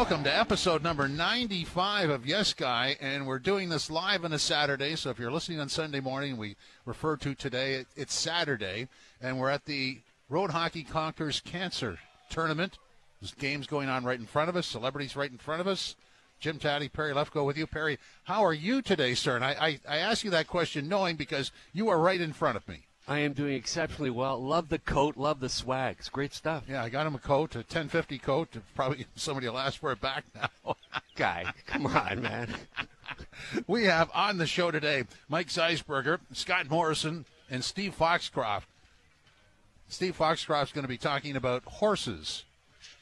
Welcome to episode number 95 of Yes Guy. And we're doing this live on a Saturday. So if you're listening on Sunday morning, we refer to today, it's Saturday. And we're at the Road Hockey Conquers Cancer Tournament. There's games going on right in front of us, celebrities right in front of us. Jim Tatti, Perry Lefko with you. Perry, how are you today, sir? And I, I, I ask you that question knowing because you are right in front of me. I am doing exceptionally well. Love the coat, love the swag. It's great stuff. Yeah, I got him a coat, a 1050 coat. Probably somebody will ask for it back now. Guy, come on, man. We have on the show today Mike Zeisberger, Scott Morrison, and Steve Foxcroft. Steve Foxcroft's going to be talking about horses,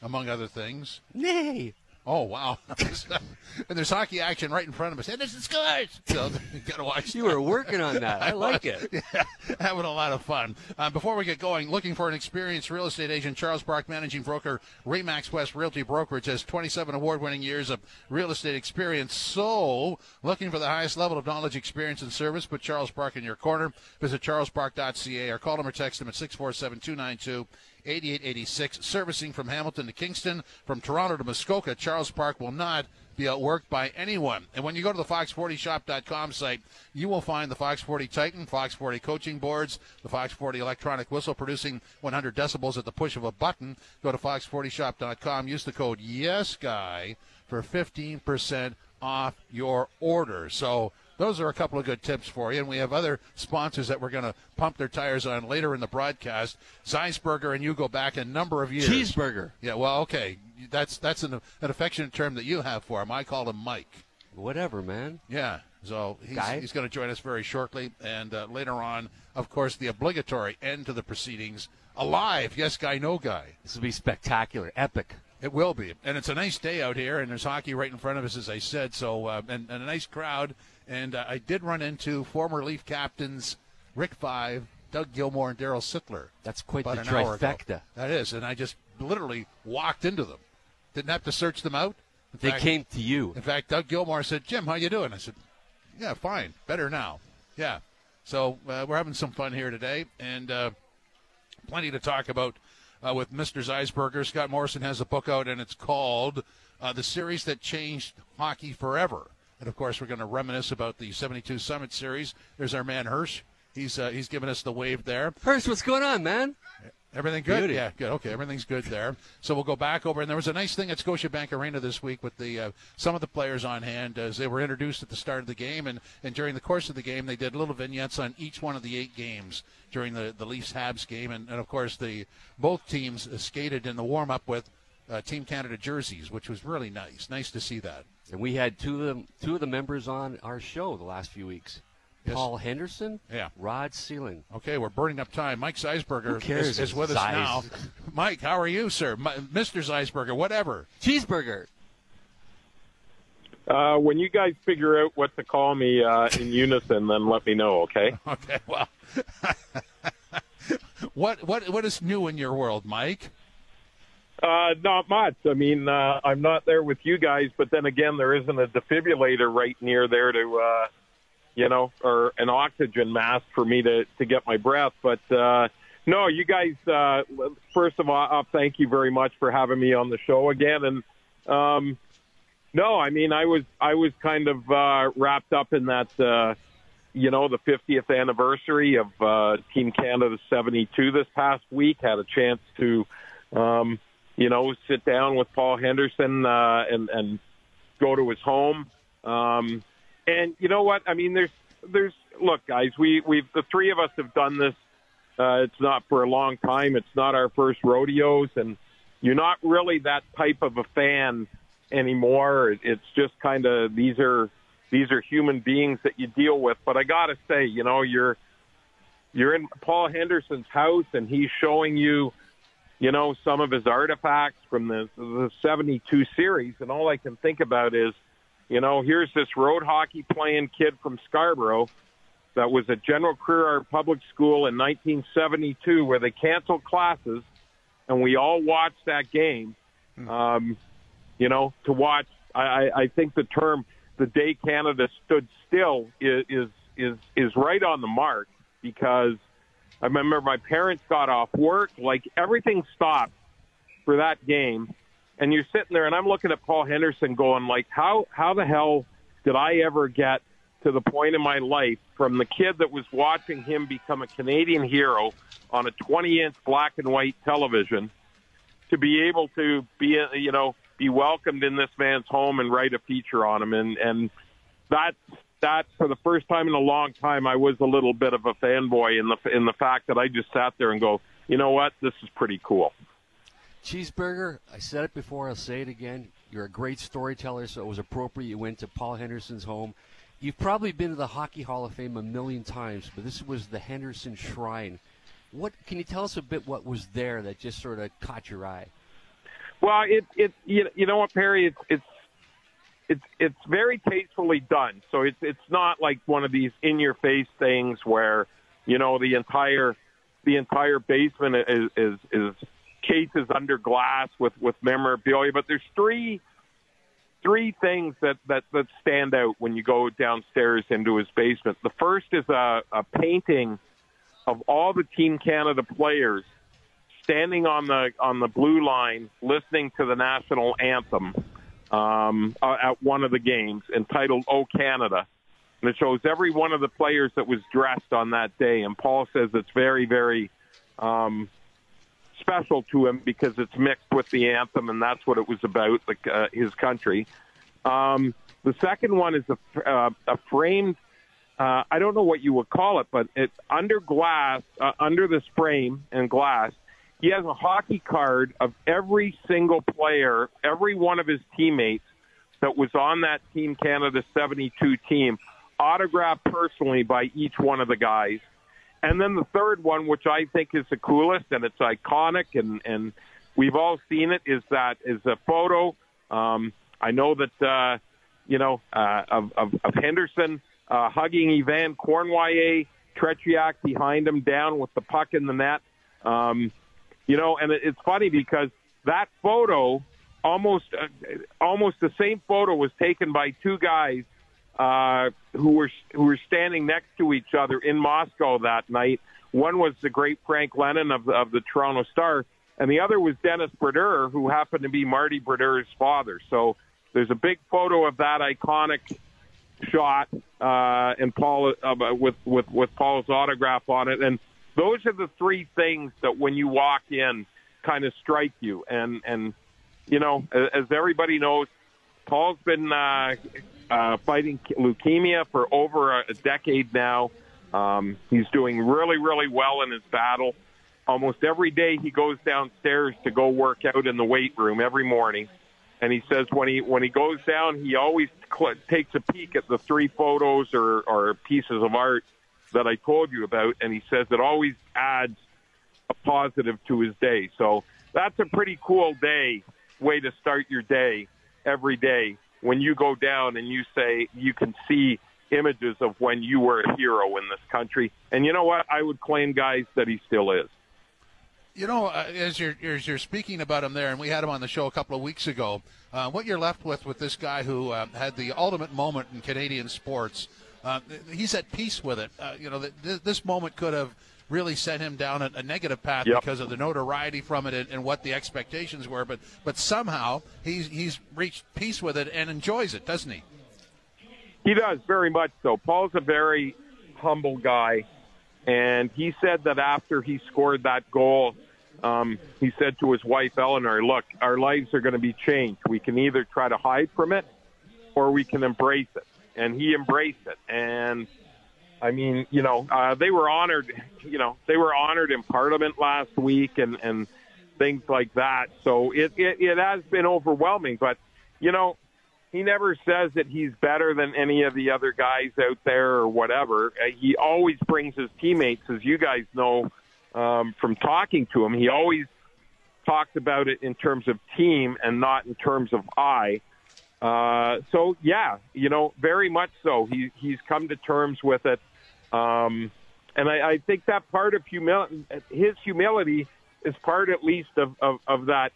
among other things. Nay. Oh wow! and there's hockey action right in front of us, and there's the scores. So you got to watch. You were working on that. I like it. Yeah, having a lot of fun. Uh, before we get going, looking for an experienced real estate agent, Charles Park managing broker, Remax West Realty Brokerage has 27 award-winning years of real estate experience. So, looking for the highest level of knowledge, experience, and service, put Charles Park in your corner. Visit charlespark.ca or call them or text them at 647 292 8886. Servicing from Hamilton to Kingston, from Toronto to Muskoka, Charles Park will not be outworked by anyone. And when you go to the Fox40Shop.com site, you will find the Fox 40 Titan, Fox 40 coaching boards, the Fox 40 electronic whistle producing 100 decibels at the push of a button. Go to Fox40Shop.com. Use the code YESGUY for 15% off your order. So those are a couple of good tips for you. And we have other sponsors that we're going to pump their tires on later in the broadcast. Zeisberger and you go back a number of years. Cheeseburger. Yeah, well, okay. That's that's an, an affectionate term that you have for him. I call him Mike. Whatever, man. Yeah. So he's, Guy? he's going to join us very shortly. And uh, later on, of course, the obligatory end to the proceedings. Alive. Yes, guy, no guy. This will be spectacular, epic. It will be, and it's a nice day out here, and there's hockey right in front of us, as I said. So, uh, and, and a nice crowd. And uh, I did run into former Leaf captains Rick Vaive, Doug Gilmour, and Daryl Sittler. That's quite the an hour ago. trifecta. That is, and I just literally walked into them. Didn't have to search them out. In They fact- came to you. In fact, Doug Gilmour said, "Jim, how you doing?" I said, "Yeah, fine, better now." Yeah. So uh, we're having some fun here today, and uh, plenty to talk about uh, with Mr. Zeisberger. Scott Morrison has a book out, and it's called uh, "The Series That Changed Hockey Forever." And of course, we're going to reminisce about the '72 Summit Series. There's our man Hirsch. He's uh, he's giving us the wave there. Hurst, what's going on, man? Everything good? Beauty. Yeah, good. Okay, everything's good there. So we'll go back over, and there was a nice thing at Scotiabank Arena this week with the uh, some of the players on hand as they were introduced at the start of the game, and, and during the course of the game, they did little vignettes on each one of the eight games during the the Leafs Habs game, and, and of course the both teams skated in the warm up with uh, Team Canada jerseys, which was really nice. Nice to see that. And we had two of them, two of the members on our show the last few weeks. Yes. Paul Henderson, Yeah. Rod Seiling. Okay, we're burning up time. Mike Zeisberger is, is if with us now. Mike, how are you, sir? Mi- Mr. Zeisberger, whatever. Cheeseburger. Uh, when you guys figure out what to call me uh, in unison, then let me know, okay? Okay, well, what what what is new in your world, Mike? Uh, not much. I mean, uh, I'm not there with you guys, but then again, there isn't a defibrillator right near there to, uh, you know, or an oxygen mask for me to to get my breath. But uh, no, you guys. Uh, first of all, uh, thank you very much for having me on the show again. And um, no, I mean, I was I was kind of uh, wrapped up in that. Uh, you know, the 50th anniversary of uh, Team Canada 72 this past week. Had a chance to, um, you know, sit down with Paul Henderson uh, and and go to his home. Um, and you know what? I mean, there's there's look, guys. We we've the three of us have done this. Uh, it's not for a long time. It's not our first rodeos, and you're not really that type of a fan anymore. It's just kind of these are these are human beings that you deal with. But I gotta say, you know, you're you're in Paul Henderson's house, and he's showing you, you know, some of his artifacts from the the '72 series, and all I can think about is, you know, here's this road hockey playing kid from Scarborough that was at General Crerar Public School in 1972, where they canceled classes, and we all watched that game. Um, you know, to watch. I, I, I think the term "the day Canada stood still" is is is, is right on the mark because I remember my parents got off work, like everything stopped for that game, and you're sitting there, and I'm looking at Paul Henderson, going like, how how the hell did I ever get to the point in my life from the kid that was watching him become a Canadian hero on a 20 inch black and white television to be able to be, you know, be welcomed in this man's home and write a feature on him. And, and that, that for the first time in a long time, I was a little bit of a fanboy in the, in the fact that I just sat there and go, you know what? This is pretty cool. Cheeseburger, I said it before, I'll say it again. You're a great storyteller, so it was appropriate you went to Paul Henderson's home. You've probably been to the Hockey Hall of Fame a million times, but this was the Henderson Shrine. What can you tell us a bit? What was there that just sort of caught your eye? Well, it it you, you know what, Perry? It's it's it's it's very tastefully done. So it's it's not like one of these in your face things where you know the entire the entire basement is is is cases under glass with with memorabilia. But there's three three things that that that stand out when you go downstairs into his basement. The first is a, a painting of all the Team Canada players standing on the on the blue line, listening to the national anthem um, uh, at one of the games, entitled "Oh Canada," and it shows every one of the players that was dressed on that day. And Paul says it's very, very um, special to him because it's mixed with the anthem, and that's what it was about, like uh, his country. Um, the second one is a, uh, a framed uh, I don't know what you would call it, but it's under glass, uh, under this frame and glass. He has a hockey card of every single player, every one of his teammates that was on that Team Canada 72 team, autographed personally by each one of the guys. And then the third one, which I think is the coolest and it's iconic, and and we've all seen it, is that is a photo. Um, I know that uh, you know uh, of, of, of Henderson uh, hugging Yvan Cournoyer, Tretiak behind him, down with the puck in the net. Um, you know, and it, it's funny because that photo, almost uh, almost the same photo, was taken by two guys uh, who were who were standing next to each other in Moscow that night. One was the great Frank Lennon of the, of the Toronto Star, and the other was Denis Brodeur, who happened to be Marty Brodeur's father. So there's a big photo of that iconic shot uh, and Paul uh, with with with Paul's autograph on it, and those are the three things that when you walk in, kind of strike you. And and you know, as everybody knows, Paul's been uh, uh, fighting leukemia for over a decade now. Um, he's doing really really well in his battle. Almost every day he goes downstairs to go work out in the weight room every morning and he says when he when he goes down, he always cl- takes a peek at the three photos or, or pieces of art that I told you about, and he says it always adds a positive to his day. So that's a pretty cool day way to start your day every day when you go down and you say you can see images of when you were a hero in this country. And you know what? I would claim, guys, that he still is. You know, uh, as you're as you're speaking about him there, and we had him on the show a couple of weeks ago. Uh, what you're left with with this guy who uh, had the ultimate moment in Canadian sports. Uh, he's at peace with it. Uh, you know, th- this moment could have really set him down a, a negative path yep. because of the notoriety from it and, and, what the expectations were. But but somehow he's he's reached peace with it and enjoys it, doesn't he? He does very much so. Paul's a very humble guy, and he said that after he scored that goal um, he said to his wife Eleanor, "Look, our lives are going to be changed. We can either try to hide from it, or we can embrace it." And he embraced it. And I mean, you know, uh, they were honored. You know, they were honored in Parliament last week, and and things like that. So it it, it has been overwhelming. But you know, he never says that he's better than any of the other guys out there or whatever. Uh, he always brings his teammates, as you guys know um, from talking to him, he always talks about it in terms of team and not in terms of I. Uh, so yeah, you know, very much so. He he's come to terms with it. Um, and I, I think that part of humility, his humility, is part at least of, of, of that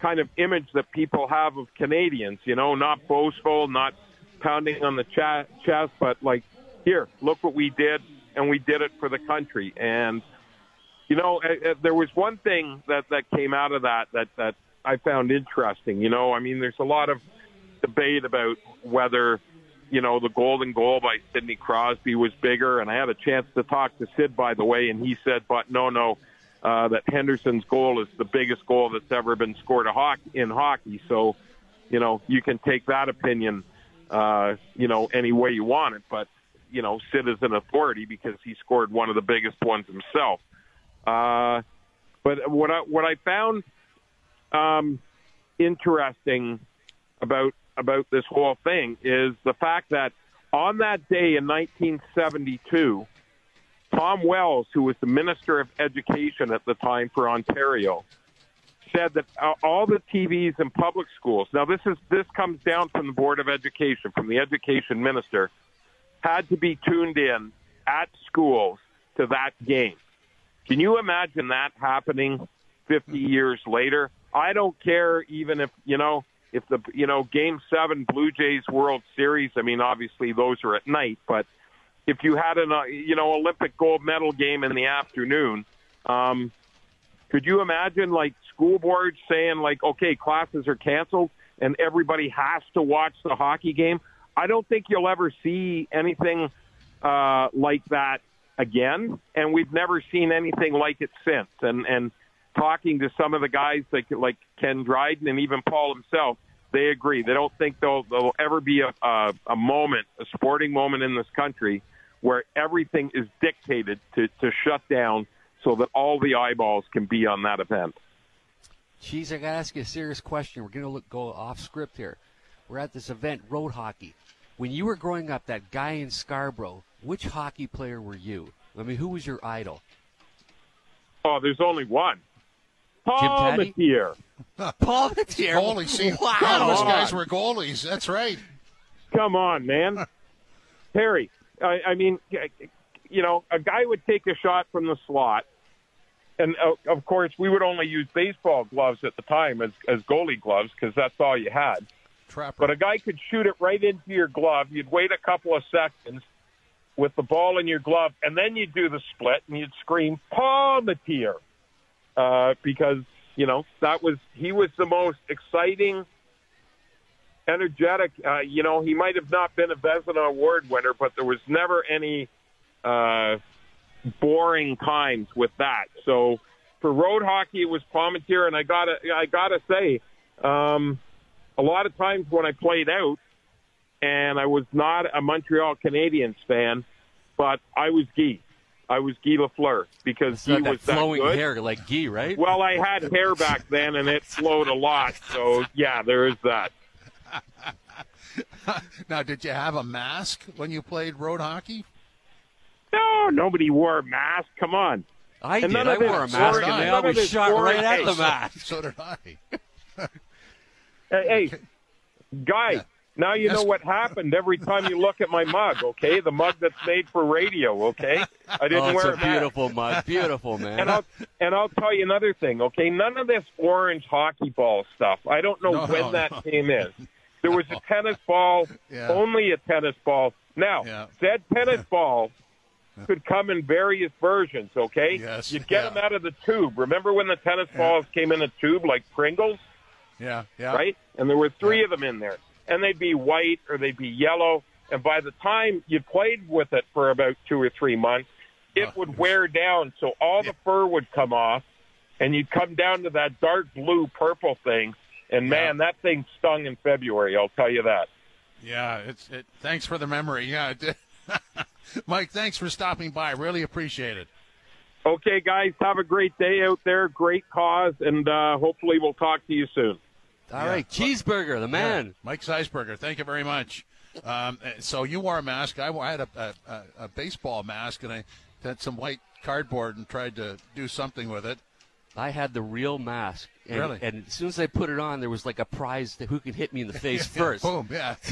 kind of image that people have of Canadians. You know, not boastful, not pounding on the cha- chest, but like, here, look what we did, and we did it for the country. And you know, uh, uh, there was one thing that that came out of that that that I found interesting. You know, I mean, there's a lot of debate about whether you know the golden goal by Sidney Crosby was bigger, and I had a chance to talk to Sid by the way, and he said, "But no, no." Uh, that Henderson's goal is the biggest goal that's ever been scored in hockey. So, you know, you can take that opinion, uh, you know, any way you want it. But, you know, Sid is an authority because he scored one of the biggest ones himself. Uh, but what I what I found um, interesting about about this whole thing is the fact that on that day in 1972, Tom Wells, who was the Minister of Education at the time for Ontario, said that uh, all the TVs in public schools. Now this is this comes down from the Board of Education, from the Education Minister, had to be tuned in at schools to that game. Can you imagine that happening 50 years later? I don't care even if, you know, if the, you know, game seven Blue Jays World Series, I mean, obviously those are at night, but if you had an, uh, you know, Olympic gold medal game in the afternoon, um, could you imagine like school boards saying like, okay, classes are canceled and everybody has to watch the hockey game? I don't think you'll ever see anything uh, like that again, and we've never seen anything like it since. And and talking to some of the guys like like Ken Dryden and even Paul himself, they agree. They don't think there'll, there'll ever be a, a a moment, a sporting moment in this country where everything is dictated to, to shut down so that all the eyeballs can be on that event. Cheese, I got to ask you a serious question. We're going to go off script here. We're at this event, road hockey. When you were growing up, that guy in Scarborough which hockey player were you? I mean, who was your idol? Oh, there's only one. Palmateer. Palmateer. Goalie. See, wow. all those guys were goalies. That's right. Come on, man. Harry, I, I mean, you know, a guy would take a shot from the slot, and uh, of course, we would only use baseball gloves at the time as, as goalie gloves because that's all you had. Trapper. But a guy could shoot it right into your glove. You'd wait a couple of seconds with the ball in your glove, and then you'd do the split and you'd scream Palmateer, uh, because you know that was he was the most exciting, energetic. Uh, you know, he might have not been a Vezina Award winner, but there was never any uh, boring times with that. So for road hockey, it was Palmateer, and I gotta I gotta say, um, a lot of times when I played out, and I was not a Montreal Canadiens fan, but I was Guy. I was Guy Lafleur because he was that flowing good. hair like Guy, right? Well, I had hair back then, and it flowed a lot. So yeah, there is that. now, did you have a mask when you played road hockey? No, nobody wore a mask. Come on. I and did. I wore a mask, and they always shot right at the mask. So did I. hey, hey, guy. Yeah. Now you know what happened every time you look at my mug, okay? The mug that's made for radio, okay? I didn't oh, wear a beautiful mug. Beautiful, man. And I'll, and I'll tell you another thing, okay? None of this orange hockey ball stuff. I don't know no, when no, that no. came in. There was a tennis ball, yeah. only a tennis ball. Now, yeah. said tennis ball could come in various versions, okay? Yes. You'd get yeah. them out of the tube. Remember when the tennis balls came in a tube like Pringles? Yeah, yeah. Right? And there were three of them in there and they'd be white or they'd be yellow. And by the time you played with it for about two or three months, it would wear down. So all the fur would come off, and you'd come down to that dark blue purple thing. And man, that thing stung in February. I'll tell you that. Yeah, it's. It, thanks for the memory. Yeah, Mike. Thanks for stopping by. Really appreciate it. Okay, guys, have a great day out there. Great cause, and uh, hopefully we'll talk to you soon. All yeah. right, cheeseburger, the man, yeah. Mike Zeisberger. Thank you very much. Um, so you wore a mask. I, I had a, a, a, baseball mask, and I had some white cardboard and tried to do something with it. I had the real mask, and, really? and as soon as I put it on, there was like a prize to who could hit me in the face first. Boom! Yeah.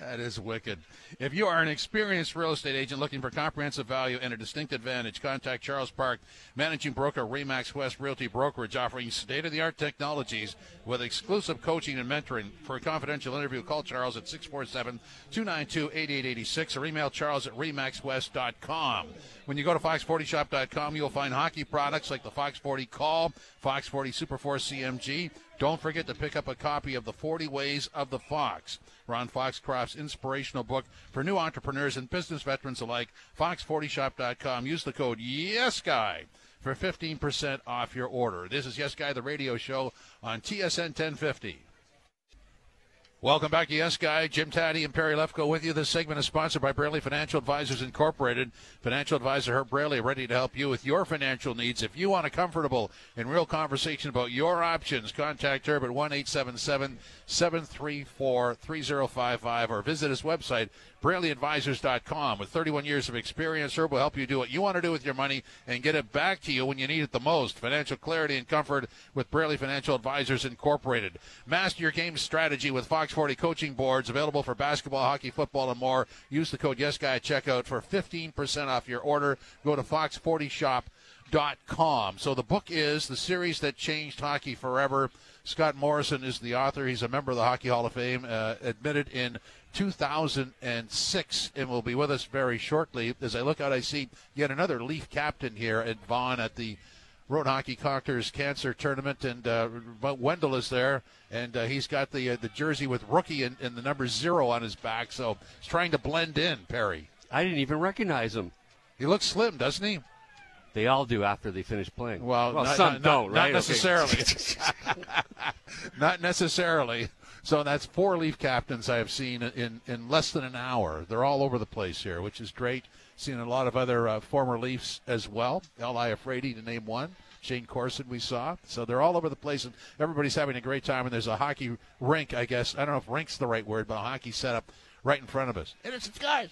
That is wicked. If you are an experienced real estate agent looking for comprehensive value and a distinct advantage, contact Charles Park, managing broker, Remax West Realty Brokerage, offering state of the art technologies with exclusive coaching and mentoring. For a confidential interview, call Charles at 647 292 8886 or email charles at remaxwest.com. When you go to fox40shop.com, you'll find hockey products like the Fox 40 Call, Fox 40 Superforce CMG. Don't forget to pick up a copy of the 40 Ways of the Fox. Ron Foxcroft's inspirational book for new entrepreneurs and business veterans alike. Fox40shop.com. Use the code YesGuy for 15% off your order. This is Yes Guy, the radio show on TSN 1050. Welcome back to Yes Guy. Jim Tatti and Perry Lefko with you. This segment is sponsored by Braley Financial Advisors Incorporated. Financial advisor Herb Braley ready to help you with your financial needs. If you want a comfortable and real conversation about your options, contact Herb at 1 734 3055 or visit his website, BraleyAdvisors.com. With 31 years of experience, Herb will help you do what you want to do with your money and get it back to you when you need it the most. Financial clarity and comfort with Braley Financial Advisors Incorporated. Master your game strategy with Fox 40 coaching boards available for basketball, hockey, football, and more. Use the code YesGuy at checkout for 15% off your order. Go to fox40shop.com. So the book is The Series That Changed Hockey Forever. Scott Morrison is the author. He's a member of the Hockey Hall of Fame, uh, admitted in 2006, and will be with us very shortly. As I look out, I see yet another Leaf captain here at Vaughan at the Road Hockey Conquers Cancer Tournament, and uh, Wendell is there, and uh, he's got the uh, the jersey with rookie and, and, the number zero on his back, so he's trying to blend in. Perry, I didn't even recognize him. He looks slim, doesn't he? They all do after they finish playing. Well, well not, some not, don't, not, right? Not necessarily. not necessarily. So that's four Leaf captains I have seen in, in less than an hour. They're all over the place here, which is great. Seen a lot of other uh, former Leafs as well. L.I. Iafrate to name one. Shayne Corson we saw. So they're all over the place, and everybody's having a great time. And there's a hockey rink, I guess. I don't know if rink's the right word, but a hockey setup right in front of us. And it's guys.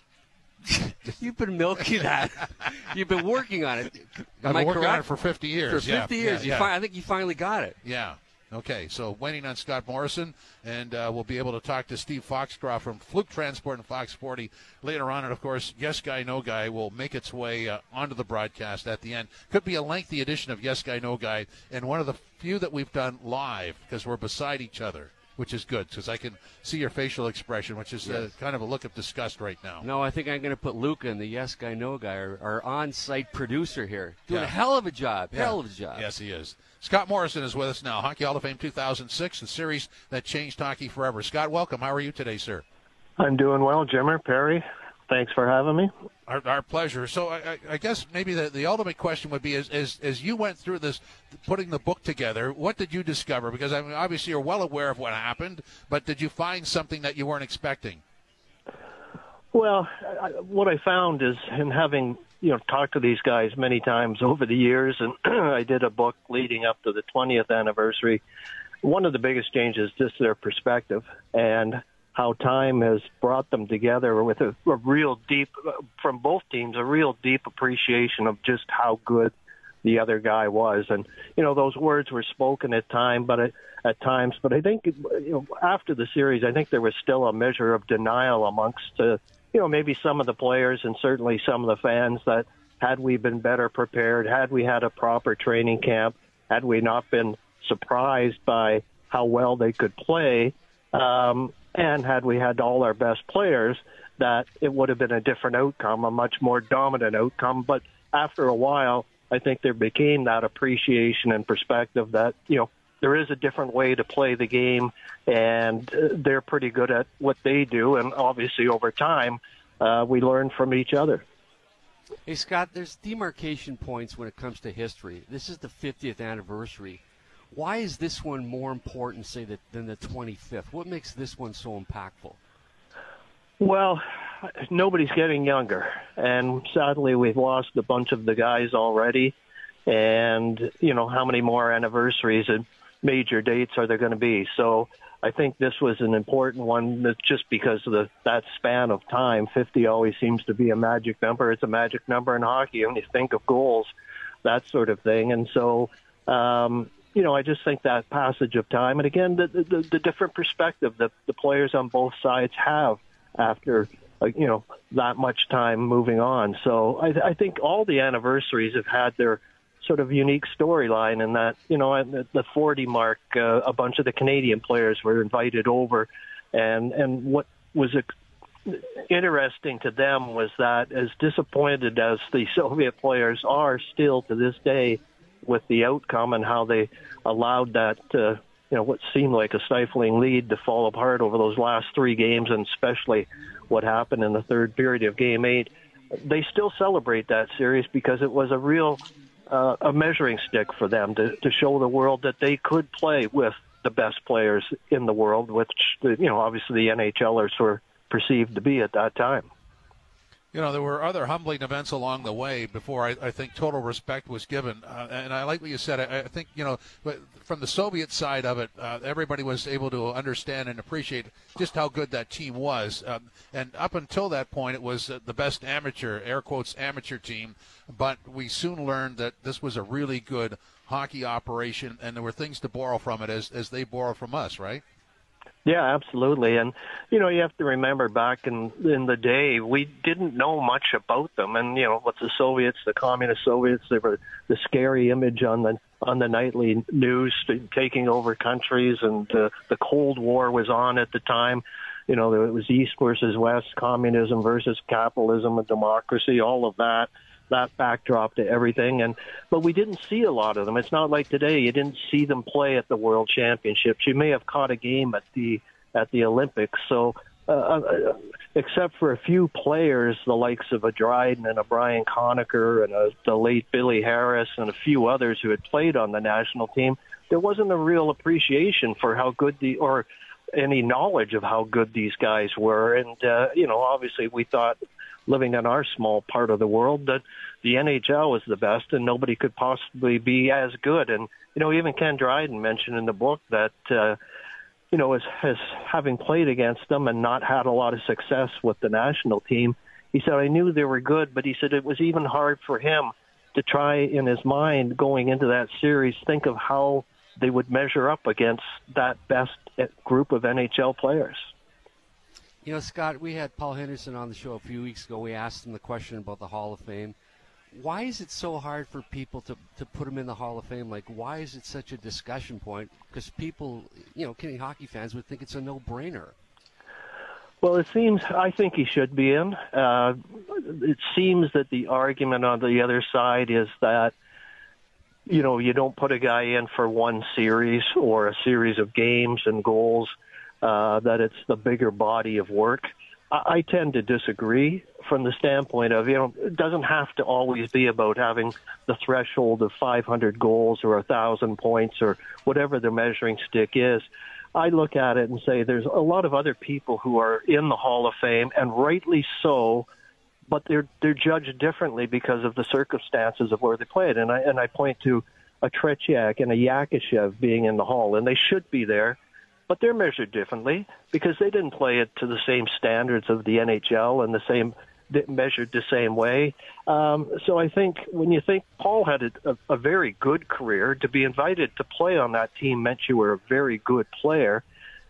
You've been milking that. You've been working on it. Am I've been working correct? on it for 50 years. For 50 yeah, years. Yeah, yeah. Fi- I think you finally got it. Yeah. Okay, so waiting on Scott Morrison, and uh, we'll be able to talk to Steve Foxcroft from Fluke Transport and Fox 40 later on. And of course, Yes Guy, No Guy will make its way uh, onto the broadcast at the end. Could be a lengthy edition of Yes Guy, No Guy, and one of the few that we've done live because we're beside each other which is good because I can see your facial expression, which is uh, yes. uh, kind of a look of disgust right now. No, I think I'm going to put Luca in the yes guy, no guy, our, our on-site producer here, doing yeah. a hell of a job. Yeah. Hell of a job. Yes, he is. Scott Morrison is with us now. Hockey Hall of Fame 2006, the series that changed hockey forever. Scott, welcome. How are you today, sir? I'm doing well, Jimmer Perry. Thanks for having me. Our, our pleasure. So I, I, guess maybe the, the ultimate question would be: as, as as you went through this, putting the book together, what did you discover? Because I mean, obviously you're well aware of what happened, but did you find something that you weren't expecting? Well, I, what I found is in having you know talked to these guys many times over the years, and I did a book leading up to the 20th anniversary. One of the biggest changes is just their perspective and how time has brought them together with a, a real deep, from both teams, a real deep appreciation of just how good the other guy was. And you know, those words were spoken at time, but at, at times. But I think you know, after the series, I think there was still a measure of denial amongst uh, you know maybe some of the players and certainly some of the fans that had we been better prepared, had we had a proper training camp, had we not been surprised by how well they could play, um, and had we had all our best players, that it would have been a different outcome, a much more dominant outcome. But after a while, I think there became that appreciation and perspective that, you know, there is a different way to play the game, and uh, they're pretty good at what they do. And obviously, over time, uh, we learn from each other. Hey, Scott, there's demarcation points when it comes to history. This is the 50th anniversary. Why is this one more important, say, that, than the 25th? What makes this one so impactful? Well, nobody's getting younger, and sadly, we've lost a bunch of the guys already. And you know, how many more anniversaries and major dates are there going to be? So, I think this was an important one, just because of the that span of time. 50 always seems to be a magic number. It's a magic number in hockey when you think of goals, that sort of thing. And so, um, you know, I just think that passage of time, and again, the the, the different perspective that the players on both sides have after uh, you know that much time moving on. So I, I think all the anniversaries have had their sort of unique storyline in that you know at the 40 mark, uh, a bunch of the Canadian players were invited over, and and what was interesting to them was that as disappointed as the Soviet players are still to this day with the outcome and how they allowed that uh, you know what seemed like a stifling lead to fall apart over those last three games and especially what happened in the third period of game 8 they still celebrate that series because it was a real uh, a measuring stick for them to, to show the world that they could play with the best players in the world, which you know obviously the NHLers were perceived to be at that time. You know, there were other humbling events along the way before I, I think total respect was given. Uh, and I like what you said. I, I, think, you know, from the Soviet side of it, uh, everybody was able to understand and appreciate just how good that team was. Um, and up until that point, it was uh, the best amateur, air quotes, amateur team. But we soon learned that this was a really good hockey operation, and there were things to borrow from it as, as they borrow from us, right? Yeah, absolutely. And you know, you have to remember back in in the day, we didn't know much about them. And you know, what the Soviets, the communist Soviets, they were the scary image on the on the nightly news, taking over countries, and uh, the Cold War was on at the time. You know, it was East versus West, communism versus capitalism and democracy, all of that that backdrop to everything. And but we didn't see a lot of them. It's not like today. You didn't see them play at the World Championships. You may have caught a game at the at the Olympics. So. Uh, uh, except for a few players, the likes of a Dryden and a Brian Conacher and a, the late Billy Harris and a few others who had played on the national team, there wasn't a real appreciation for how good the or any knowledge of how good these guys were. And uh, you know, obviously, we thought living in our small part of the world that the NHL was the best and nobody could possibly be as good. And you know, even Ken Dryden mentioned in the book that uh, you know, as, as having played against them and not had a lot of success with the national team, he said I knew they were good, but he said it was even hard for him to try in his mind going into that series think of how they would measure up against that best group of NHL players. You know, Scott, we had Paul Henderson on the show a few weeks ago. We asked him the question about the Hall of Fame. Why is it so hard for people to, to put him in the Hall of Fame? Like, why is it such a discussion point? Because people, you know, Canadian hockey fans would think it's a no brainer. Well, it seems I think he should be in. Uh, it seems that the argument on the other side is that you know you don't put a guy in for one series or a series of games and goals uh, that it's the bigger body of work. I, I tend to disagree from the standpoint of, you know, it doesn't have to always be about having the threshold of 500 goals or 1,000 points or whatever the measuring stick is. I look at it and say there's a lot of other people who are in the Hall of Fame, and rightly so, but they're they're judged differently because of the circumstances of where they played. And I and I point to a Tretiak and a Yakushev being in the Hall, and they should be there but they're measured differently because they didn't play it to the same standards of the NHL and the same measured the same way. Um, so I think when you think Paul had a, a, a very good career, to be invited to play on that team meant you were a very good player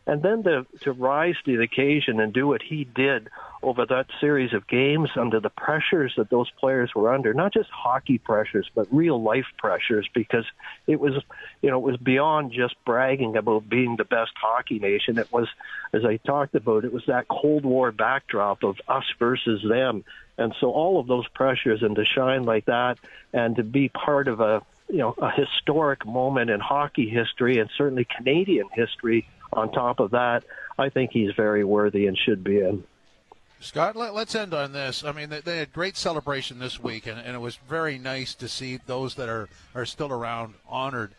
and then to to rise to the occasion and do what he did over that series of games under the pressures that those players were under, not just hockey pressures, but real life pressures, because it was, you know, it was beyond just bragging about being the best hockey nation. It was, as I talked about, it was that Cold War backdrop of us versus them. And so all of those pressures and to shine like that and to be part of a, you know, a historic moment in hockey history and certainly Canadian history on top of that, I think he's very worthy and should be in. Scott, let, us end on this. I mean, they, they, had great celebration this week, and, and, it was very nice to see those that are, are still around honored.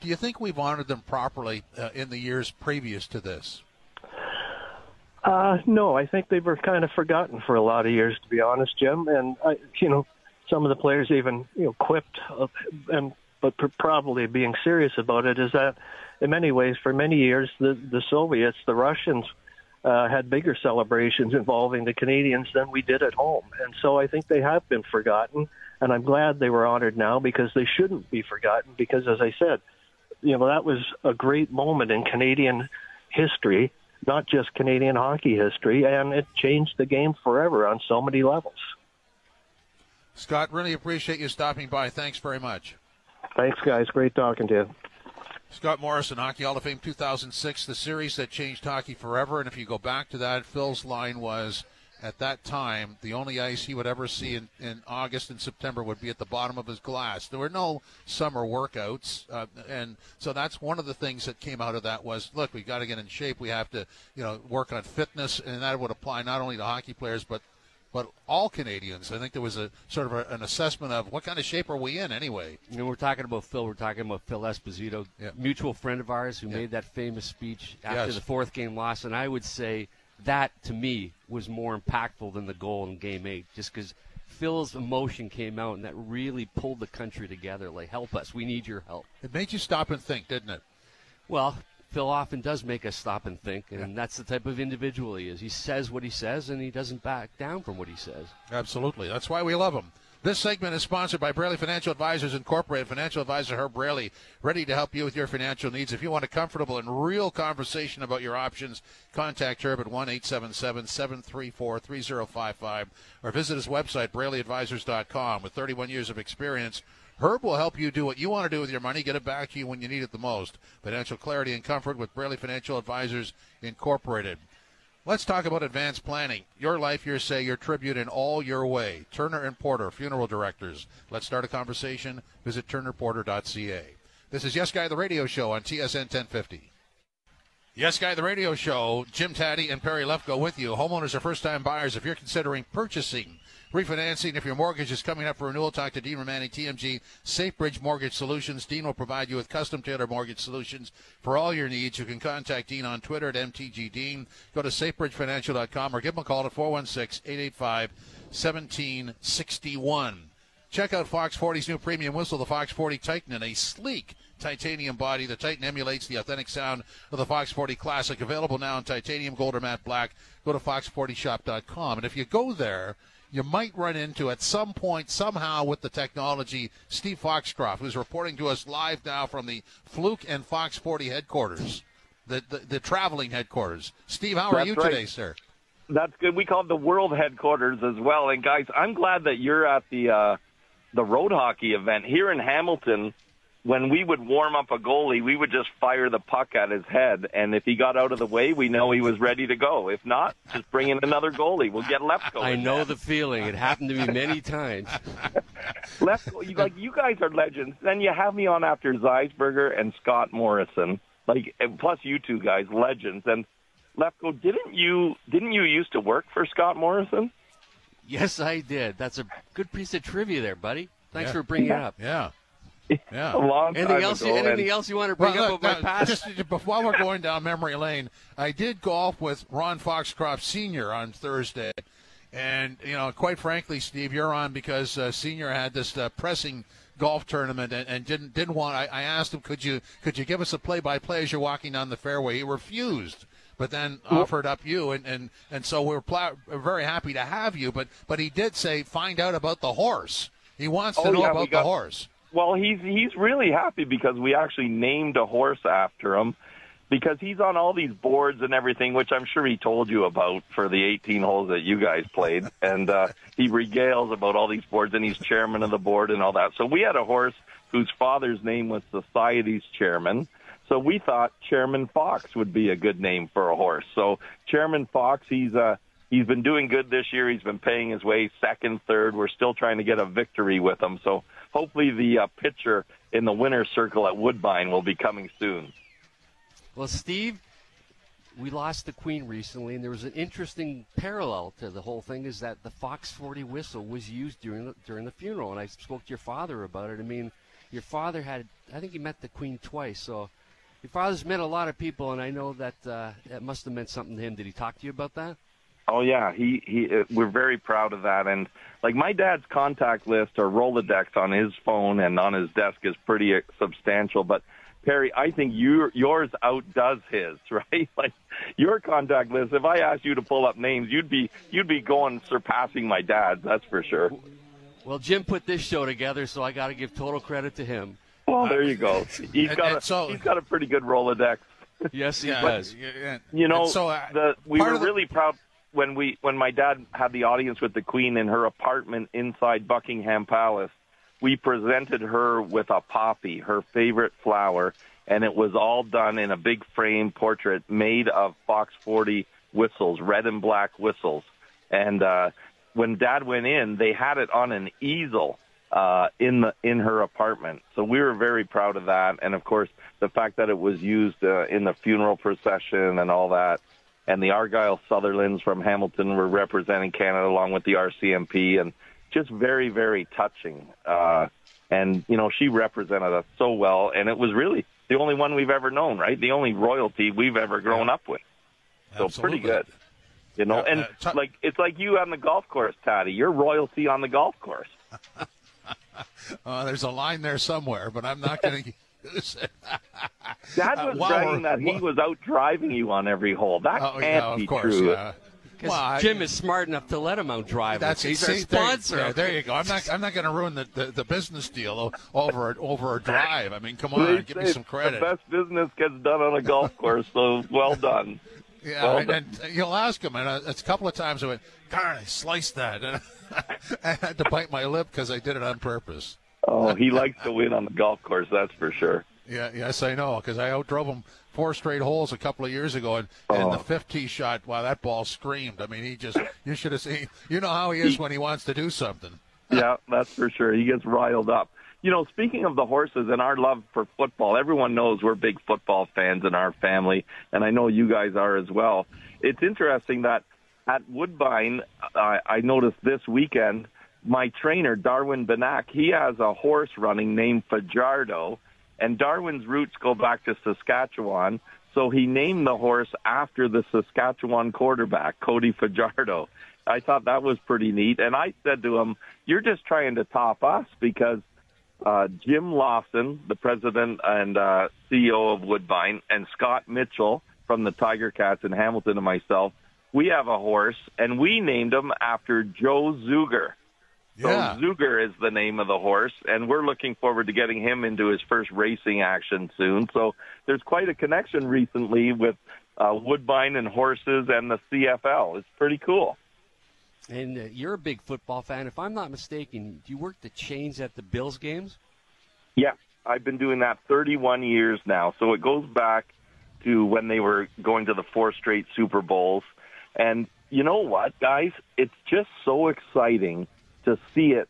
Do you think we've honored them properly uh, in the years previous to this? Uh, no, I think they were kind of forgotten for a lot of years, to be honest, Jim. And I, you know, some of the players even you know quipped, uh, and but probably being serious about it is that in many ways, for many years, the, the Soviets, the Russians, uh, had bigger celebrations involving the Canadians than we did at home. And so I think they have been forgotten. And I'm glad they were honored now because they shouldn't be forgotten because, as I said, you know, that was a great moment in Canadian history not just Canadian hockey history, and it changed the game forever on so many levels. Scott, really appreciate you stopping by. Thanks very much. Thanks, guys. Great talking to you. Scott Morrison, Hockey Hall of Fame 2006, the series that changed hockey forever. And if you go back to that, Phil's line was at that time, the only ice he would ever see in, in August and September would be at the bottom of his glass. There were no summer workouts, uh, and so that's one of the things that came out of that was, look, we've got to get in shape. We have to, you know, work on fitness, and that would apply not only to hockey players but but all Canadians. I think there was a sort of a, an assessment of what kind of shape are we in anyway. You know, we're talking about Phil. We're talking about Phil Esposito, Yeah. mutual friend of ours who Yeah. made that famous speech after Yes. the fourth game loss. And I would say that to me was more impactful than the goal in Game Eight, just because Phil's emotion came out and that really pulled the country together. Like, help us, we need your help. It made you stop and think, didn't it? Well, Phil often does make us stop and think, and that's the type of individual he is. He says what he says, and he doesn't back down from what he says. Absolutely. That's why we love him. This segment is sponsored by Braley Financial Advisors Incorporated. Financial advisor Herb Braley, ready to help you with your financial needs. If you want a comfortable and real conversation about your options, contact Herb at 1 877 734 3055 or visit his website, BraleyAdvisors.com. With 31 years of experience, Herb will help you do what you want to do with your money, get it back to you when you need it the most. Financial clarity and comfort with Braley Financial Advisors Incorporated. Let's talk about advanced planning. Your life, your say, your tribute in all your way. Turner and Porter, funeral directors. Let's start a conversation. Visit turnerporter.ca. This is Yes Guy, the radio show on TSN 1050. Yes Guy, the radio show. Jim Tatti and Perry Lefko with you. Homeowners are first time buyers. If you're considering purchasing, refinancing, if your mortgage is coming up for renewal, talk to Dean Romani, TMG, SafeBridge Mortgage Solutions. Dean will provide you with custom tailored mortgage solutions for all your needs. You can contact Dean on Twitter at MTGDean. Go to safebridgefinancial.com or give him a call at 416 885 1761. Check out Fox 40's new premium whistle, the Fox 40 Titan, in a sleek titanium body. The Titan emulates the authentic sound of the Fox 40 Classic. Available now in titanium, gold, or matte black. Go to fox40shop.com. And if you go there, you might run into at some point, somehow, with the technology, Steve Foxcroft, who's reporting to us live now from the Fluke and Fox 40 headquarters, the, the, the traveling headquarters. Steve, how are That's you right. today, sir? That's good. We call it the world headquarters as well. And guys, I'm glad that you're at the uh, the road hockey event here in Hamilton. When we would warm up a goalie, we would just fire the puck at his head, and if he got out of the way, we know he was ready to go. If not, just bring in another goalie. We'll get Lefko. I know there. the feeling. It happened to me many times. Lefko, you, like you guys are legends. Then you have me on after Zeisberger and Scott Morrison, like and plus you two guys, legends. And Lefko, didn't you didn't you used to work for Scott Morrison? Yes, I did. That's a good piece of trivia there, buddy. Thanks Yeah. for bringing it up. Yeah. A Yeah. long time Anything else? ago. You, and- anything else you want to bring Well, up look, about my past? Just, just while we're going down memory lane, I did golf with Ron Foxcroft Sr. on Thursday. And, you know, quite frankly, Steve, you're on because uh, Senior had this uh, pressing golf tournament and, and didn't didn't want. I, I asked him, could you could you give us a play by play as you're walking down the fairway? He refused, but then offered up you, and and, and so we're, pla- we're very happy to have you. But but he did say find out about the horse. He wants to Oh, know yeah, about got- the horse. Well, he's he's really happy because we actually named a horse after him because he's on all these boards and everything, which I'm sure he told you about for the 18 holes that you guys played, and uh, he regales about all these boards, and he's chairman of the board and all that. So we had a horse whose father's name was Society's chairman. So we thought Chairman Fox would be a good name for a horse. So Chairman Fox, he's uh he's been doing good this year. He's been paying his way second, third. We're still trying to get a victory with him. So hopefully the uh, pitcher in the winner's circle at Woodbine will be coming soon. Well, Steve, we lost the Queen recently, and there was an interesting parallel to the whole thing. Is that the Fox 40 whistle was used during the, during the funeral, and I spoke to your father about it. I mean, your father had, I think he met the Queen twice, so your father's met a lot of people, and I know that uh, that must have meant something to him. Did he talk to you about that? Oh yeah, he he. Uh, we're very proud of that, and like my dad's contact list or Rolodex on his phone and on his desk is pretty uh, substantial. But Perry, I think your yours outdoes his, right? Like your contact list. If I asked you to pull up names, you'd be you'd be going surpassing my dad's. That's for sure. Well, Jim put this show together, so I got to give total credit to him. Well, there you go. He's And- got and a so- he's got a pretty good Rolodex. Yes, he Yeah, does. yeah, yeah. You know, so uh, the, we were the- really proud when we when my dad had the audience with the Queen in her apartment inside Buckingham Palace. We presented her with a poppy, her favorite flower, and it was all done in a big frame portrait made of Fox 40 whistles, red and black whistles. And uh, when Dad went in, they had it on an easel uh, in the in her apartment. So we were very proud of that, and of course the fact that it was used uh, in the funeral procession and all that. And the Argyle Sutherlands from Hamilton were representing Canada along with the RCMP, and just very very touching. Uh, and you know she represented us so well, and it was really the only one we've ever known, right? The only royalty we've ever grown up with. So Absolutely. pretty good. You know, Yeah, and uh, t- like it's like you on the golf course, Tatti. You're royalty on the golf course. Uh, there's a line there somewhere, but I'm not going to use it. Dad Uh, was while bragging we're- that he was out driving you on every hole. That Oh, can't yeah, of be course. true. Yeah. 'Cause Well, I- Jim is smart enough to let him out drive. That's He's see, our there- sponsor. yeah, There, you go. I'm not. I'm not going to ruin the, the, the business deal over a- over a drive. I mean, come They on, give me some credit. The best business gets done on a golf course, so well done. Yeah, Well and, and you'll ask him, and uh, it's a couple of times I went, "Darn, I sliced that," and I had to bite my lip because I did it on purpose. Oh, he likes to win on the golf course, that's for sure. Yeah, yes, I know, because I outdrove him four straight holes a couple of years ago, and, and the Oh. fifth tee shot, wow, that ball screamed. I mean, he just, you should have seen, you know how he is when he wants to do something. yeah, that's for sure. He gets riled up. You know, speaking of the horses and our love for football, everyone knows we're big football fans in our family, and I know you guys are as well. It's interesting that at Woodbine, I, I noticed this weekend, my trainer, Darwin Banach, he has a horse running named Fajardo, and Darwin's roots go back to Saskatchewan, so he named the horse after the Saskatchewan quarterback, Cody Fajardo. I thought that was pretty neat, and I said to him, "You're just trying to top us because uh, Jim Lawson, the president and uh, CEO of Woodbine, and Scott Mitchell from the Tiger Cats in Hamilton and myself, we have a horse, and we named him after Joe Zuger. So Yeah. Zuger is the name of the horse, and we're looking forward to getting him into his first racing action soon. So there's quite a connection recently with uh, Woodbine and horses and the CFL. It's pretty cool. And uh, you're a big football fan. If I'm not mistaken, do you work the chains at the Bills games? Yeah, I've been doing that 31 years now. So it goes back to when they were going to the four straight Super Bowls. And you know what, guys? It's just so exciting to see it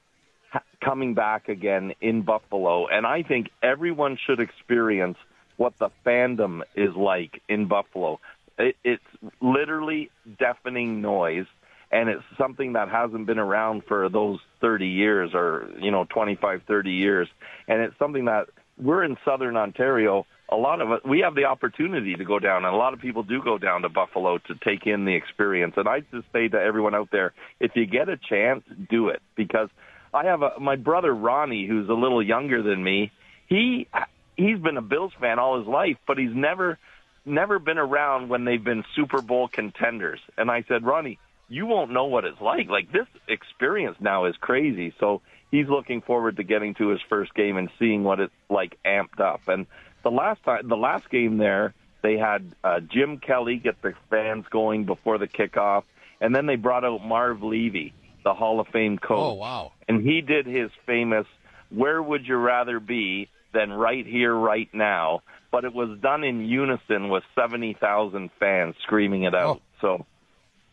coming back again in Buffalo. And I think everyone should experience what the fandom is like in Buffalo. It, it's literally deafening noise and it's something that hasn't been around for those 30 years or you know 25 30 years and it's something that we're in southern ontario a lot of it we have the opportunity to go down and a lot of people do go down to buffalo to take in the experience and i just say to everyone out there if you get a chance do it because i have a my brother ronnie who's a little younger than me he he's been a bills fan all his life but he's never never been around when they've been super bowl contenders and i said ronnie you won't know what it's like. Like this experience now is crazy. So he's looking forward to getting to his first game and seeing what it's like amped up. And the last time, the last game there, they had uh, Jim Kelly get the fans going before the kickoff, and then they brought out Marv Levy, the Hall of Fame coach. Oh, wow. And he did his famous "Where would you rather be than right here, right now?" But it was done in unison with seventy thousand fans screaming it out. So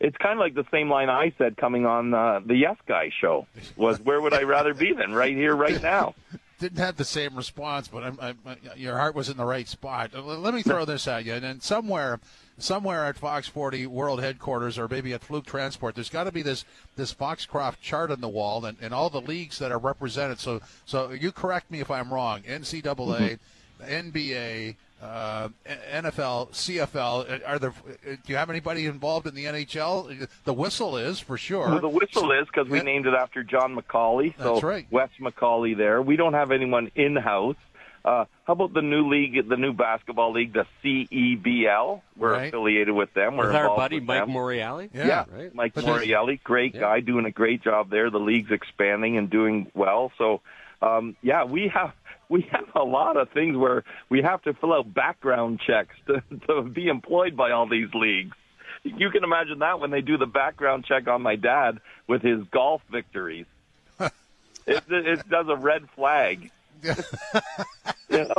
it's kind of like the same line I said coming on uh, the Yes Guy show was where would I rather be than right here, right now? Didn't have the same response, but I'm, I'm, your heart was in the right spot. Uh, Let me throw this at you. And then somewhere, somewhere at Fox 40 World Headquarters, or maybe at Fluke Transport, there's got to be this this Foxcroft chart on the wall, and, and all the leagues that are represented. So, so you correct me if I'm wrong. NCAA, NBA, uh, NFL, CFL. Are there? Do you have anybody involved in the NHL? The whistle is for sure. Well, the whistle is because we Yeah. named it after John McCauley. So That's right. Wes McCauley there. We don't have anyone in house, Uh, how about the new league, the new basketball league, the CEBL? We're Right. affiliated with them. We're With our buddy with Mike them. Morreale. Yeah, right. Mike But there's- Morreale, great Yeah. guy, doing a great job there. The league's expanding and doing well. So, um, yeah, we have we have a lot of things where we have to fill out background checks to, to be employed by all these leagues. You can imagine that when they do the background check on my dad with his golf victories. it, it does a red flag. you know,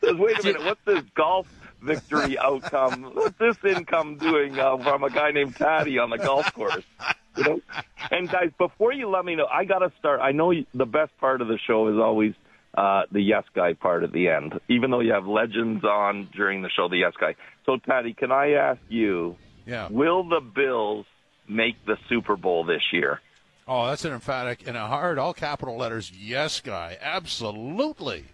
says, wait a minute, what's this golf victory outcome? What's this income doing uh, from a guy named Tatti on the golf course? You know, and guys, before you let me know, I got to start. I know the best part of the show is always uh, the yes guy part at the end, even though you have legends on during the show. The yes guy. So, Tatti, can I ask you? Yeah. Will the Bills make the Super Bowl this year? Oh, that's an emphatic in a hard, all capital letters, yes guy. Absolutely.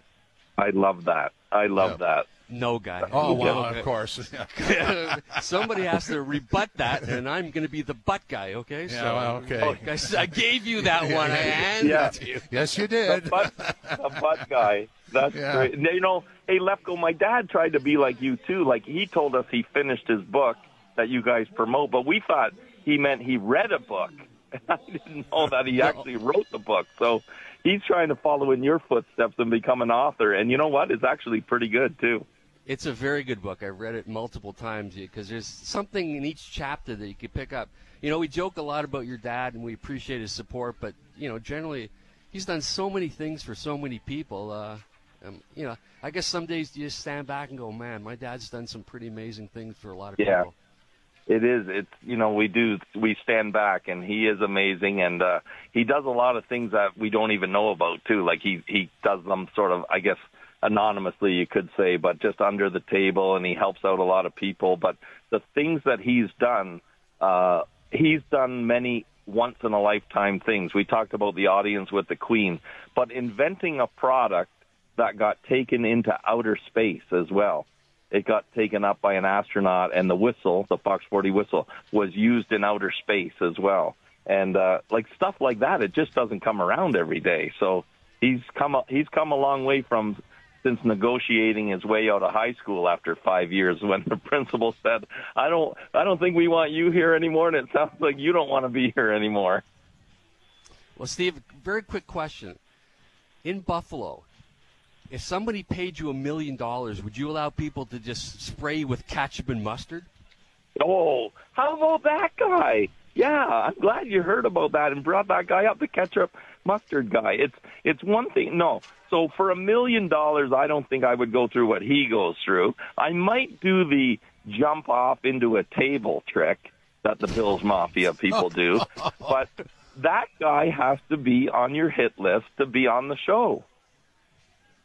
I love that. I love that. No guy. Oh, well, Okay. of course. Somebody has to rebut that, and I'm going to be the butt guy. Okay. Yeah, so well, okay. Oh, I s- I gave you that one. I handed Yeah. it to you. yes, you the did. butt, the butt guy. That's Yeah. great. And, You know, hey Lefko, my dad tried to be like you too. Like he told us he finished his book that you guys promote, but we thought he meant he read a book. I didn't know that he actually wrote the book. So he's trying to follow in your footsteps and become an author. And you know what? It's actually pretty good too. It's a very good book. I've read it multiple times because there's something in each chapter that you can pick up. You know, we joke a lot about your dad and we appreciate his support, but you know, generally, he's done so many things for so many people. Uh, um, you know, I guess some days you just stand back and go, "Man, my dad's done some pretty amazing things for a lot of people." Yeah. people." It is. It's you know we do we stand back and he is amazing and uh, he does a lot of things that we don't even know about too. Like he he does them sort of I guess anonymously you could say, but just under the table and he helps out a lot of people. But the things that he's done, uh, he's done many once in a lifetime things. We talked about the audience with the Queen, but inventing a product that got taken into outer space as well it got taken up by an astronaut, and the whistle, the Fox 40 whistle, was used in outer space as well. And uh, like stuff like that, it just doesn't come around every day. So he's come a, he's come a long way from since negotiating his way out of high school after five years when the principal said, "I don't I don't think we want you here anymore," and it sounds like you don't want to be here anymore. Well, Steve, very quick question. In Buffalo, if somebody paid you a million dollars, would you allow people to just spray you with ketchup and mustard? Oh, how about that guy? Yeah, I'm glad you heard about that and brought that guy up, the ketchup mustard guy. It's it's one thing. No, so for a million dollars, I don't think I would go through what he goes through. I might do the jump off into a table trick that the Bills Mafia people do, but that guy has to be on your hit list to be on the show.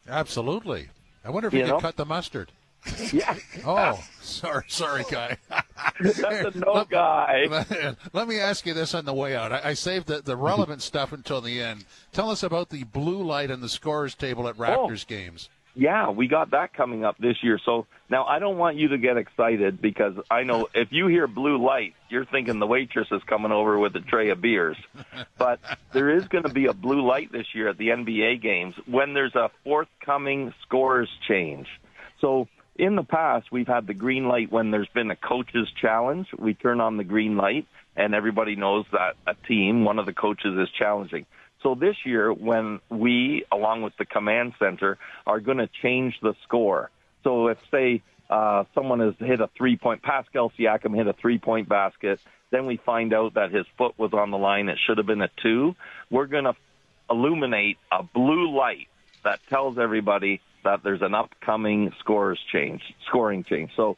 Absolutely. I wonder if You know? could cut the mustard. Yeah, Oh, sorry, sorry, guy. that's a no guy. Let me ask you this on the way out. I, I saved the, the relevant stuff until the end. Tell us about the blue light and the scores table at oh. Raptors games. Yeah, we got that coming up this year. So now I don't want you to get excited because I know if you hear blue light, you're thinking the waitress is coming over with a tray of beers. But there is going to be a blue light this year at the NBA games when there's a forthcoming scores change. So in the past, we've had the green light when there's been a coach's challenge. We turn on the green light, and everybody knows that a team, one of the coaches, is challenging. So this year, when we, along with the command center, are going to change the score. So if, say, uh, someone has hit a three point, Pascal Siakam hit a three point basket, then we find out that his foot was on the line, it should have been a two, we're going to illuminate a blue light that tells everybody that there's an upcoming scores change, scoring change. So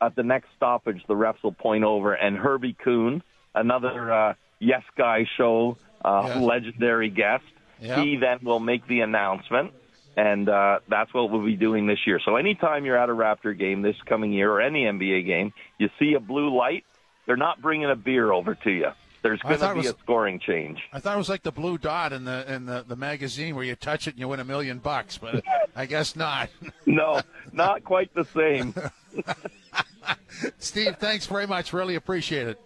at the next stoppage, the refs will point over, and Herbie Kuhn, another uh, Yes Guy show uh, Yes. legendary guest, Yeah. he then will make the announcement, and uh, that's what we'll be doing this year. So anytime you're at a Raptor game this coming year or any NBA game, you see a blue light, they're not bringing a beer over to you. There's going to be was- a scoring change. I thought it was like the blue dot in the in the, the magazine where you touch it and you win a million bucks, but I guess not. No, not quite the same. Steve, thanks very much. Really appreciate it.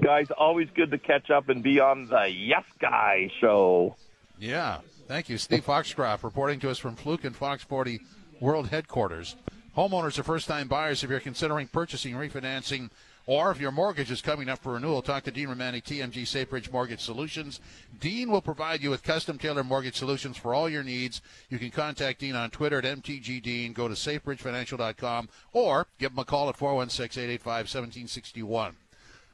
Guys, always good to catch up and be on the Yes Guy show. Yeah. Thank you. Steve Foxcroft reporting to us from Fluke and Fox 40 World Headquarters. Homeowners are first time buyers. If you're considering purchasing, refinancing, or if your mortgage is coming up for renewal, talk to Dean Romani, TMG SafeBridge Mortgage Solutions. Dean will provide you with custom tailored mortgage solutions for all your needs. You can contact Dean on Twitter at MTGDean, go to safebridgefinancial.com, or give him a call at 416 885 1761.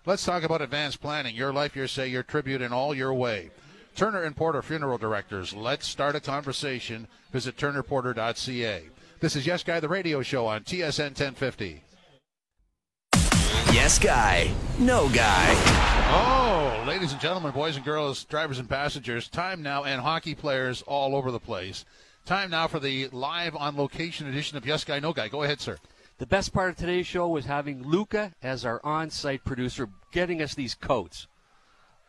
Let's talk about advanced planning. Your life, your say, your tribute in all your way. Turner and Porter Funeral Directors. Let's start a conversation. Visit turnerporter.ca. This is Yes Guy, the radio show on TSN 1050. Yes Guy, No Guy. Oh, ladies and gentlemen, boys and girls, drivers and passengers, time now, and hockey players all over the place. Time now for the live on location edition of Yes Guy, No Guy. Go ahead, sir. The best part of today's show was having Luca as our on-site producer, getting us these coats.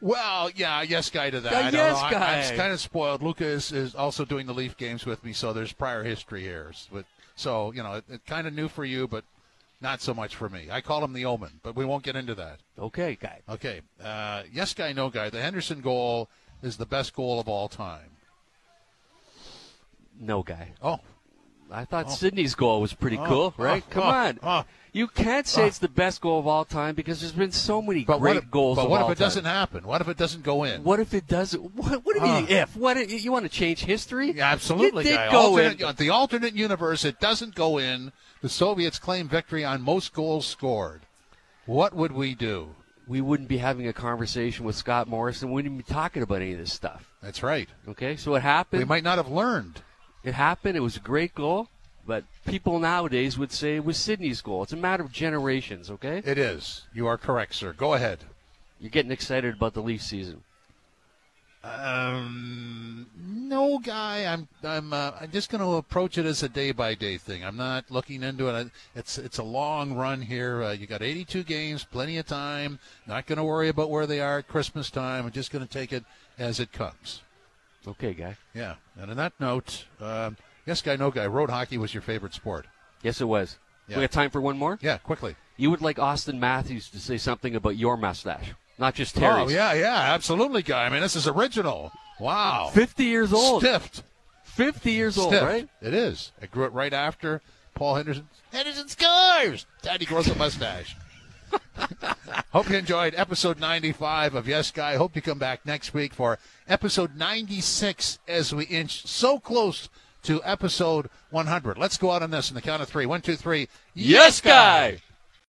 Well, yeah, yes, guy to that. The I yes know. I- guy. I'm kind of spoiled. Luca is, is also doing the Leaf games with me, so there's prior history here. But so you know, it, it kind of new for you, but not so much for me. I call him the Omen, but we won't get into that. Okay, guy. Okay, uh, yes, guy, no guy. The Henderson goal is the best goal of all time. No guy. Oh, I thought oh. Sidney's goal was pretty Oh, cool, right? oh, Come oh, on. oh. You can't say Oh. it's the best goal of all time because there's been so many but great if, goals But what if it time. doesn't happen? What if it doesn't go in? What if it doesn't? What, what do you mean if? What you want to change history? Yeah, absolutely, It did guy. go alternate, in. The alternate universe, it doesn't go in. The Soviets claim victory on most goals scored. What would we do? We wouldn't be having a conversation with Scott Morrison. We wouldn't be talking about any of this stuff. That's right. Okay, so it happened. We might not have learned. It happened. It was a great goal, but people nowadays would say it was Sidney's goal. It's a matter of generations. Okay, It is. You are correct, sir. Go ahead. you're getting excited about the Leaf season. Um, no, guy. I'm. I'm. Uh, I'm just going to approach it as a day by day thing. I'm not looking into it. It's. It's a long run here. Uh, you got 82 games, plenty of time. Not going to worry about where they are at Christmas time. I'm just going to take it as it comes. Okay, guy. Yeah. And on that note, um, yes, guy, no guy. Road hockey was your favorite sport. Yes, it was. Yeah. We got time for one more. Yeah, quickly. You would like Auston Matthews to say something about your mustache, not just Terry's. Oh yeah, yeah, absolutely, guy. I mean, this is original. Wow. 50 years old. Stiffed. 50 years old, Stiffed. right? It is. I grew it right after Paul Henderson. Henderson scores. Daddy grows a mustache. Hope you enjoyed episode 95 of Yes Guy. Hope you come back next week for episode 96 as we inch so close to episode 100. Let's go out on this in the count of three. One, two, three. Yes, Guy.